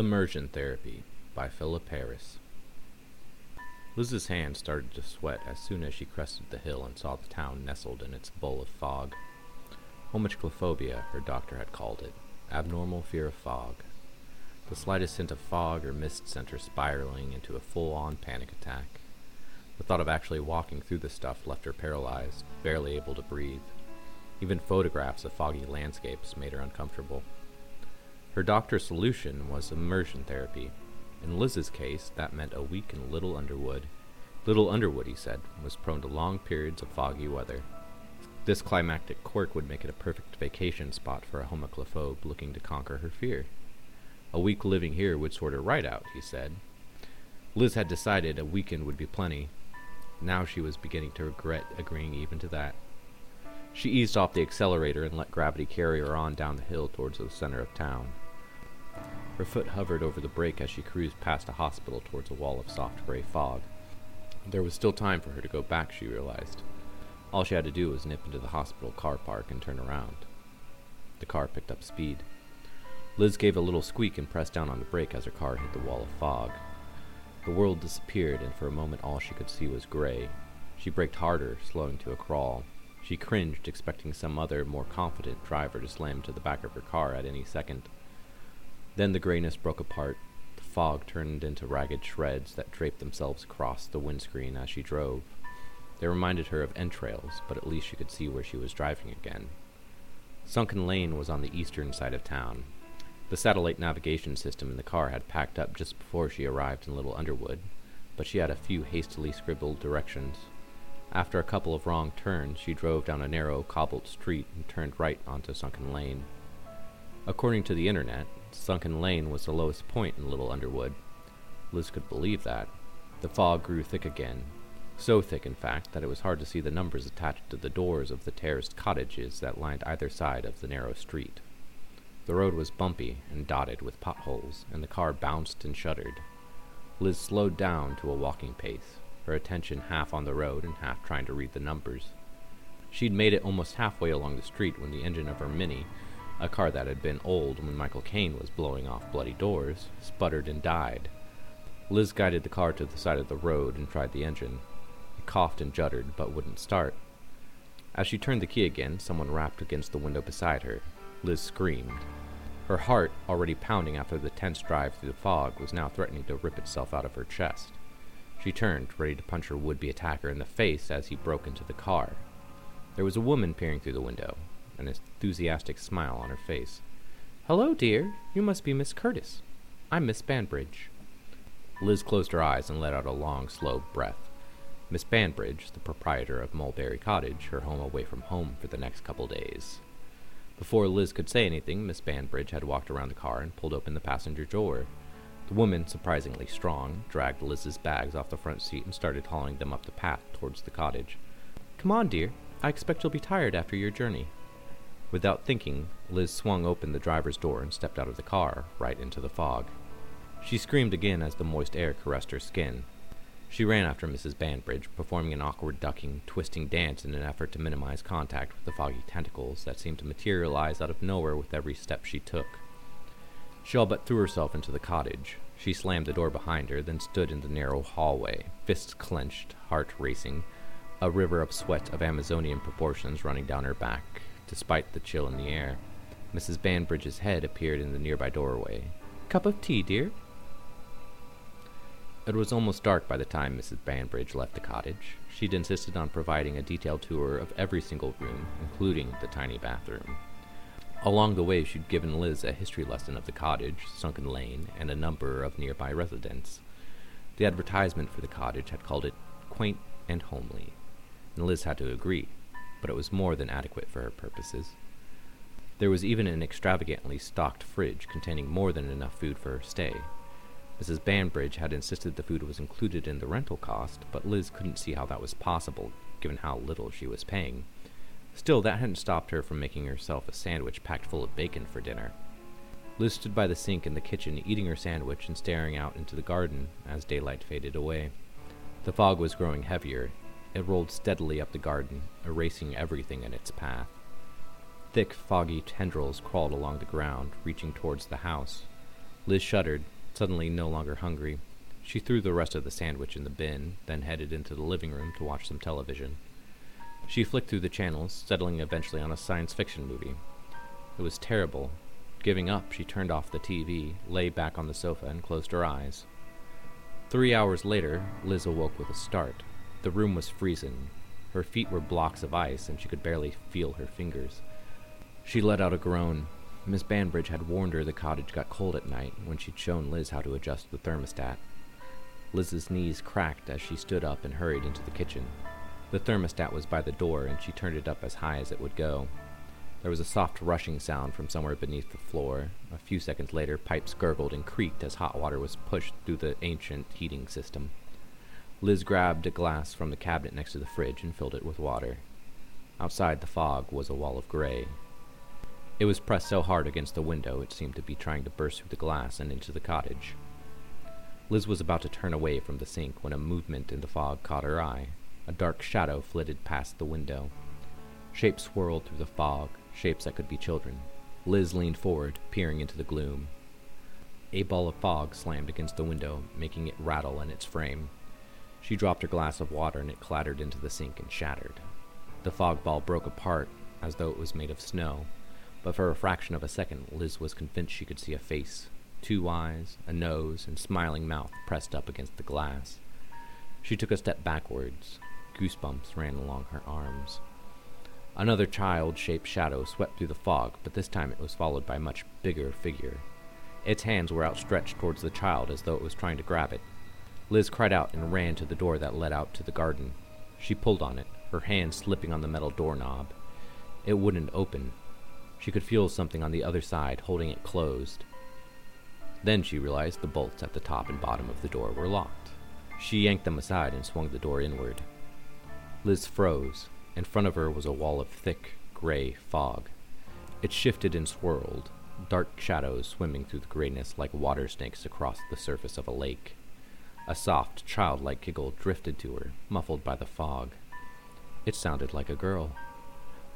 Immersion Therapy by Philip Harris. Liz's hand started to sweat as soon as she crested the hill and saw the town nestled in its bowl of fog. Homichlophobia, her doctor had called it, abnormal fear of fog. The slightest hint of fog or mist sent her spiraling into a full on panic attack. The thought of actually walking through the stuff left her paralyzed, barely able to breathe. Even photographs of foggy landscapes made her uncomfortable. Her doctor's solution was immersion therapy. In Liz's case, that meant a week in Little Underwood. Little Underwood, he said, was prone to long periods of foggy weather. This climactic quirk would make it a perfect vacation spot for a homichlophobe looking to conquer her fear. A week living here would sort her right out, he said. Liz had decided a weekend would be plenty. Now she was beginning to regret agreeing even to that. She eased off the accelerator and let gravity carry her on down the hill towards the center of town. Her foot hovered over the brake as she cruised past a hospital towards a wall of soft gray fog. There was still time for her to go back, she realized. All she had to do was nip into the hospital car park and turn around. The car picked up speed. Liz gave a little squeak and pressed down on the brake as her car hit the wall of fog. The world disappeared, and for a moment all she could see was gray. She braked harder, slowing to a crawl. She cringed, expecting some other, more confident driver to slam to the back of her car at any second. Then the grayness broke apart. The fog turned into ragged shreds that draped themselves across the windscreen as she drove. They reminded her of entrails, but at least she could see where she was driving again. Sunken Lane was on the eastern side of town. The satellite navigation system in the car had packed up just before she arrived in Little Underwood, but she had a few hastily scribbled directions. After a couple of wrong turns, she drove down a narrow, cobbled street and turned right onto Sunken Lane. According to the internet, Sunken Lane was the lowest point in Little Underwood. Liz could believe that. The fog grew thick again. So thick, in fact, that it was hard to see the numbers attached to the doors of the terraced cottages that lined either side of the narrow street. The road was bumpy and dotted with potholes, and the car bounced and shuddered. Liz slowed down to a walking pace her attention half on the road and half trying to read the numbers. She'd made it almost halfway along the street when the engine of her Mini, a car that had been old when Michael Caine was blowing off bloody doors, sputtered and died. Liz guided the car to the side of the road and tried the engine. It coughed and juddered, but wouldn't start. As she turned the key again, someone rapped against the window beside her. Liz screamed. Her heart, already pounding after the tense drive through the fog, was now threatening to rip itself out of her chest. She turned, ready to punch her would be attacker in the face as he broke into the car. There was a woman peering through the window, an enthusiastic smile on her face. Hello, dear. You must be Miss Curtis. I'm Miss Banbridge. Liz closed her eyes and let out a long, slow breath. Miss Banbridge, the proprietor of Mulberry Cottage, her home away from home for the next couple days. Before Liz could say anything, Miss Banbridge had walked around the car and pulled open the passenger door. The woman, surprisingly strong, dragged Liz's bags off the front seat and started hauling them up the path towards the cottage. Come on, dear. I expect you'll be tired after your journey. Without thinking, Liz swung open the driver's door and stepped out of the car, right into the fog. She screamed again as the moist air caressed her skin. She ran after Mrs. Banbridge, performing an awkward ducking, twisting dance in an effort to minimize contact with the foggy tentacles that seemed to materialize out of nowhere with every step she took. She all but threw herself into the cottage. She slammed the door behind her, then stood in the narrow hallway, fists clenched, heart racing, a river of sweat of Amazonian proportions running down her back, despite the chill in the air. Mrs. Banbridge's head appeared in the nearby doorway. Cup of tea, dear? It was almost dark by the time Mrs. Banbridge left the cottage. She'd insisted on providing a detailed tour of every single room, including the tiny bathroom. Along the way, she'd given Liz a history lesson of the cottage, Sunken Lane, and a number of nearby residents. The advertisement for the cottage had called it quaint and homely, and Liz had to agree, but it was more than adequate for her purposes. There was even an extravagantly stocked fridge containing more than enough food for her stay. Mrs. Banbridge had insisted the food was included in the rental cost, but Liz couldn't see how that was possible, given how little she was paying. Still, that hadn't stopped her from making herself a sandwich packed full of bacon for dinner. Liz stood by the sink in the kitchen, eating her sandwich and staring out into the garden as daylight faded away. The fog was growing heavier. It rolled steadily up the garden, erasing everything in its path. Thick, foggy tendrils crawled along the ground, reaching towards the house. Liz shuddered, suddenly no longer hungry. She threw the rest of the sandwich in the bin, then headed into the living room to watch some television. She flicked through the channels, settling eventually on a science fiction movie. It was terrible. Giving up, she turned off the TV, lay back on the sofa, and closed her eyes. Three hours later, Liz awoke with a start. The room was freezing. Her feet were blocks of ice, and she could barely feel her fingers. She let out a groan. Miss Banbridge had warned her the cottage got cold at night when she'd shown Liz how to adjust the thermostat. Liz's knees cracked as she stood up and hurried into the kitchen. The thermostat was by the door, and she turned it up as high as it would go. There was a soft rushing sound from somewhere beneath the floor. A few seconds later, pipes gurgled and creaked as hot water was pushed through the ancient heating system. Liz grabbed a glass from the cabinet next to the fridge and filled it with water. Outside the fog was a wall of gray. It was pressed so hard against the window it seemed to be trying to burst through the glass and into the cottage. Liz was about to turn away from the sink when a movement in the fog caught her eye. A dark shadow flitted past the window. Shapes swirled through the fog, shapes that could be children. Liz leaned forward, peering into the gloom. A ball of fog slammed against the window, making it rattle in its frame. She dropped her glass of water and it clattered into the sink and shattered. The fog ball broke apart as though it was made of snow, but for a fraction of a second Liz was convinced she could see a face, two eyes, a nose, and smiling mouth pressed up against the glass. She took a step backwards. Goosebumps ran along her arms. Another child shaped shadow swept through the fog, but this time it was followed by a much bigger figure. Its hands were outstretched towards the child as though it was trying to grab it. Liz cried out and ran to the door that led out to the garden. She pulled on it, her hand slipping on the metal doorknob. It wouldn't open. She could feel something on the other side holding it closed. Then she realized the bolts at the top and bottom of the door were locked. She yanked them aside and swung the door inward. Liz froze. In front of her was a wall of thick, gray fog. It shifted and swirled, dark shadows swimming through the grayness like water snakes across the surface of a lake. A soft, childlike giggle drifted to her, muffled by the fog. It sounded like a girl.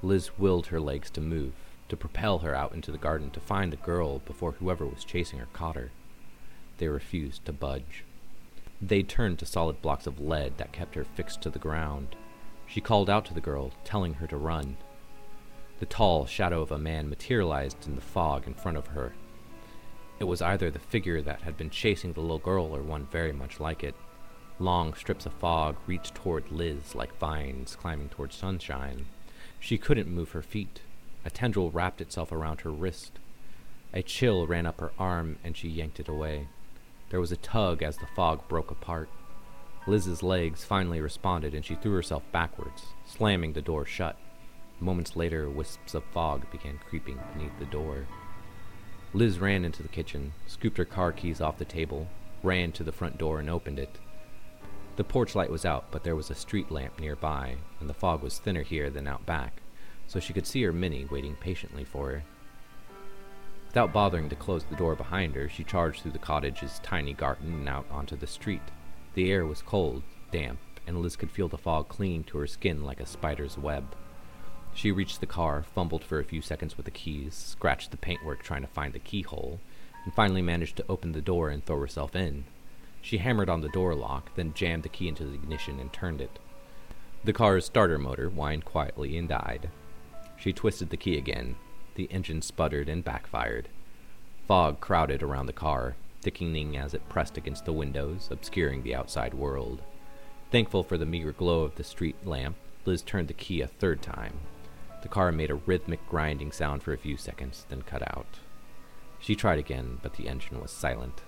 Liz willed her legs to move, to propel her out into the garden to find the girl before whoever was chasing her caught her. They refused to budge. They turned to solid blocks of lead that kept her fixed to the ground. She called out to the girl, telling her to run. The tall shadow of a man materialized in the fog in front of her. It was either the figure that had been chasing the little girl or one very much like it. Long strips of fog reached toward Liz like vines climbing toward sunshine. She couldn't move her feet. A tendril wrapped itself around her wrist. A chill ran up her arm and she yanked it away. There was a tug as the fog broke apart. Liz's legs finally responded and she threw herself backwards, slamming the door shut. Moments later, wisps of fog began creeping beneath the door. Liz ran into the kitchen, scooped her car keys off the table, ran to the front door and opened it. The porch light was out, but there was a street lamp nearby, and the fog was thinner here than out back, so she could see her Mini waiting patiently for her. Without bothering to close the door behind her, she charged through the cottage's tiny garden and out onto the street. The air was cold, damp, and Liz could feel the fog clinging to her skin like a spider's web. She reached the car, fumbled for a few seconds with the keys, scratched the paintwork trying to find the keyhole, and finally managed to open the door and throw herself in. She hammered on the door lock, then jammed the key into the ignition and turned it. The car's starter motor whined quietly and died. She twisted the key again. The engine sputtered and backfired. Fog crowded around the car, thickening as it pressed against the windows, obscuring the outside world. Thankful for the meager glow of the street lamp, Liz turned the key a third time. The car made a rhythmic grinding sound for a few seconds, then cut out. She tried again, but the engine was silent.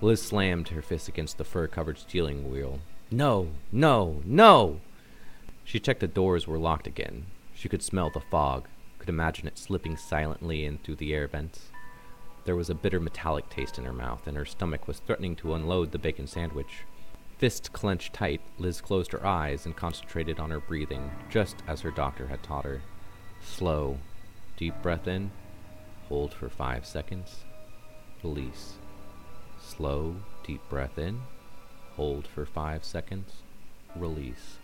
Liz slammed her fist against the fur covered steering wheel. No, no, no! She checked the doors were locked again. She could smell the fog, could imagine it slipping silently in through the air vents. There was a bitter metallic taste in her mouth, and her stomach was threatening to unload the bacon sandwich. Fists clenched tight, Liz closed her eyes and concentrated on her breathing, just as her doctor had taught her. Slow. Deep breath in. Hold for five seconds. Release. Slow, deep breath in. Hold for five seconds. Release.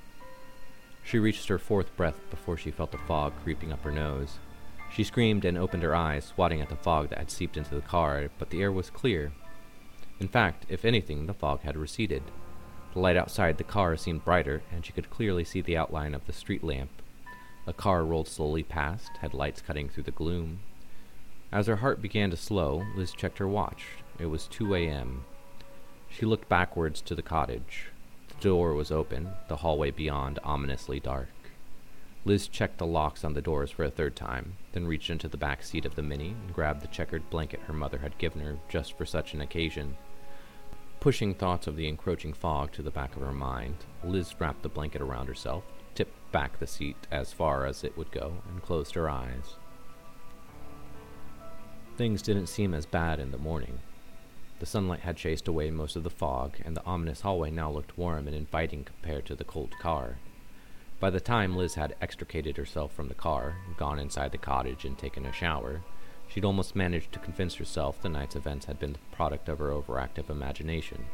She reached her fourth breath before she felt the fog creeping up her nose. She screamed and opened her eyes, swatting at the fog that had seeped into the car, but the air was clear. In fact, if anything, the fog had receded. The light outside the car seemed brighter, and she could clearly see the outline of the street lamp. A car rolled slowly past, headlights cutting through the gloom. As her heart began to slow, Liz checked her watch. It was 2 a.m. She looked backwards to the cottage. The door was open, the hallway beyond ominously dark. Liz checked the locks on the doors for a third time, then reached into the back seat of the Mini and grabbed the checkered blanket her mother had given her just for such an occasion. Pushing thoughts of the encroaching fog to the back of her mind, Liz wrapped the blanket around herself, tipped back the seat as far as it would go, and closed her eyes. Things didn't seem as bad in the morning. The sunlight had chased away most of the fog, and the ominous hallway now looked warm and inviting compared to the cold car. By the time Liz had extricated herself from the car, gone inside the cottage, and taken a shower, she'd almost managed to convince herself the night's events had been the product of her overactive imagination.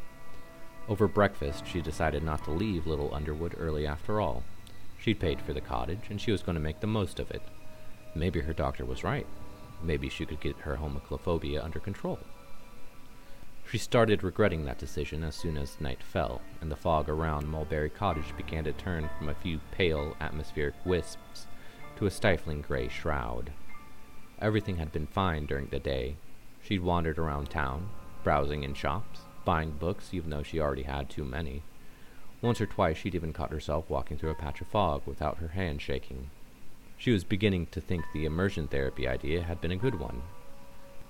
Over breakfast, she decided not to leave Little Underwood early after all. She'd paid for the cottage, and she was going to make the most of it. Maybe her doctor was right. Maybe she could get her homichlophobia under control. She started regretting that decision as soon as night fell, and the fog around Mulberry Cottage began to turn from a few pale atmospheric wisps to a stifling gray shroud. Everything had been fine during the day. She'd wandered around town, browsing in shops, buying books even though she already had too many. Once or twice she'd even caught herself walking through a patch of fog without her hand shaking. She was beginning to think the immersion therapy idea had been a good one,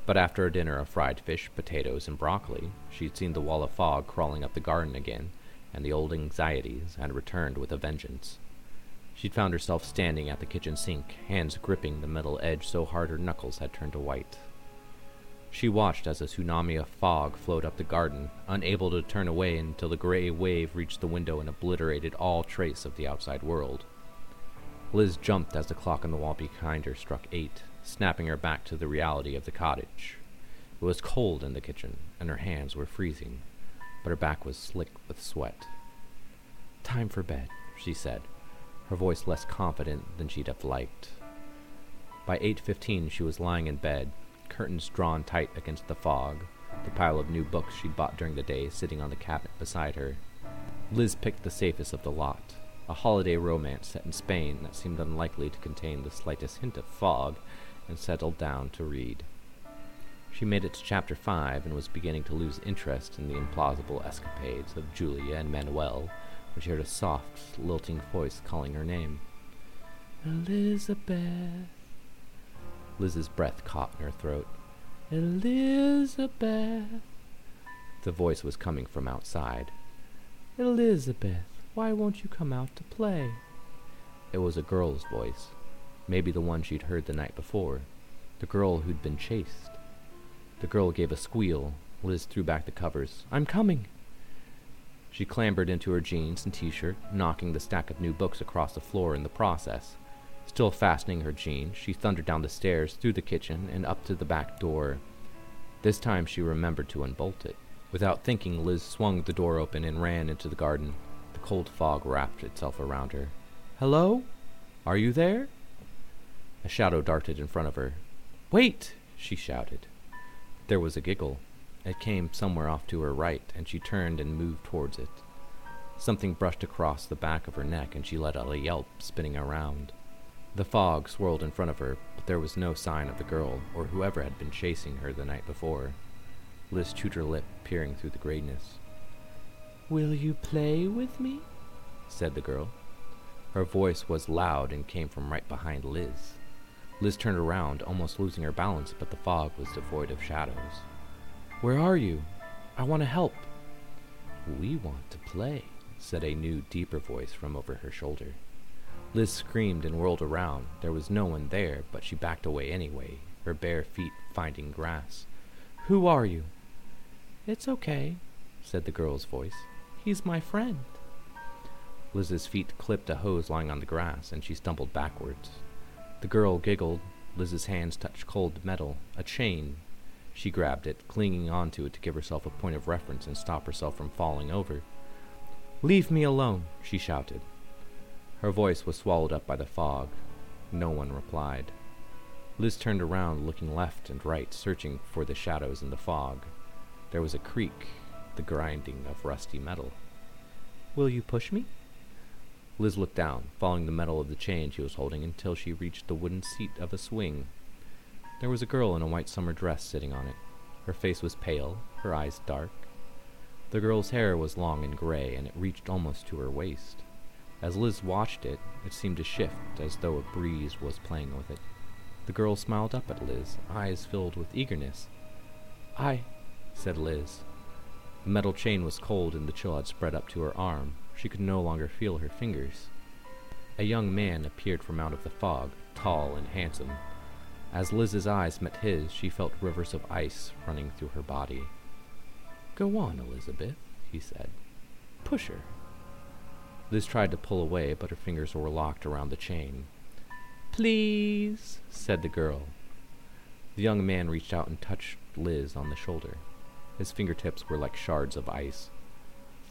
but after a dinner of fried fish, potatoes, and broccoli, she'd seen the wall of fog crawling up the garden again, and the old anxieties had returned with a vengeance. She'd found herself standing at the kitchen sink, hands gripping the metal edge so hard her knuckles had turned to white. She watched as a tsunami of fog flowed up the garden, unable to turn away until the gray wave reached the window and obliterated all trace of the outside world. Liz jumped as the clock on the wall behind her struck eight snapping her back to the reality of the cottage. It was cold in the kitchen, and her hands were freezing, but her back was slick with sweat. Time for bed, she said, her voice less confident than she'd have liked. By 8.15 she was lying in bed, curtains drawn tight against the fog, the pile of new books she'd bought during the day sitting on the cabinet beside her. Liz picked the safest of the lot, a holiday romance set in Spain that seemed unlikely to contain the slightest hint of fog and settled down to read. She made it to chapter 5 and was beginning to lose interest in the implausible escapades of Julia and Manuel she heard a soft, lilting voice calling her name. Elizabeth. Liz's breath caught in her throat. Elizabeth. The voice was coming from outside. Elizabeth, why won't you come out to play? It was a girl's voice, Maybe the one she'd heard the night before. The girl who'd been chased. The girl gave a squeal. Liz threw back the covers. I'm coming! She clambered into her jeans and t-shirt, knocking the stack of new books across the floor in the process. Still fastening her jeans, she thundered down the stairs, through the kitchen, and up to the back door. This time she remembered to unbolt it. Without thinking, Liz swung the door open and ran into the garden. The cold fog wrapped itself around her. Hello? Are you there? A shadow darted in front of her. Wait! she shouted. There was a giggle. It came somewhere off to her right, and she turned and moved towards it. Something brushed across the back of her neck, and she let out a yelp, spinning around. The fog swirled in front of her, but there was no sign of the girl, or whoever had been chasing her the night before. Liz chewed her lip, peering through the grayness. Will you play with me? said the girl. Her voice was loud and came from right behind Liz. Liz turned around, almost losing her balance, but the fog was devoid of shadows. Where are you? I want to help. We want to play, said a new, deeper voice from over her shoulder. Liz screamed and whirled around. There was no one there, but she backed away anyway, her bare feet finding grass. Who are you? It's okay, said the girl's voice. He's my friend. Liz's feet clipped a hose lying on the grass, and she stumbled backwards. The girl giggled. Liz's hands touched cold metal, a chain. She grabbed it, clinging onto it to give herself a point of reference and stop herself from falling over. Leave me alone, she shouted. Her voice was swallowed up by the fog. No one replied. Liz turned around, looking left and right, searching for the shadows in the fog. There was a creak, the grinding of rusty metal. Will you push me? Liz looked down, following the metal of the chain she was holding until she reached the wooden seat of a swing. There was a girl in a white summer dress sitting on it. Her face was pale, her eyes dark. The girl's hair was long and gray, and it reached almost to her waist. As Liz watched it, it seemed to shift as though a breeze was playing with it. The girl smiled up at Liz, eyes filled with eagerness. I, said Liz. The metal chain was cold and the chill had spread up to her arm. She could no longer feel her fingers. A young man appeared from out of the fog, tall and handsome. As Liz's eyes met his, she felt rivers of ice running through her body. Go on, Elizabeth, he said. Push her. Liz tried to pull away, but her fingers were locked around the chain. Please, said the girl. The young man reached out and touched Liz on the shoulder. His fingertips were like shards of ice.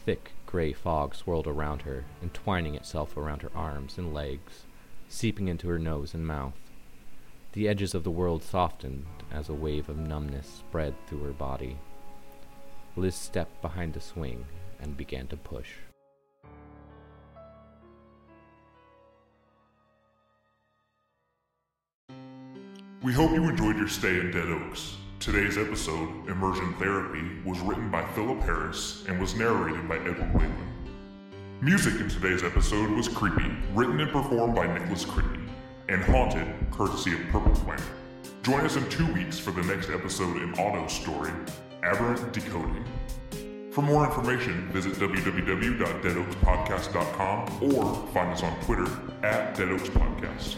Thick, gray fog swirled around her, entwining itself around her arms and legs, seeping into her nose and mouth. The edges of the world softened as a wave of numbness spread through her body. Liz stepped behind the swing and began to push. We hope you enjoyed your stay in Dead Oaks. Today's episode, Immersion Therapy, was written by Philip Harris and was narrated by Edward Whalen. Music in today's episode was Creepy, written and performed by Nicholas Creepy, and Haunted, courtesy of Purple Planet. Join us in two weeks for the next episode in Otto's story, Aberrant Decoding. For more information, visit www.deadoakspodcast.com or find us on Twitter at Dead Podcast.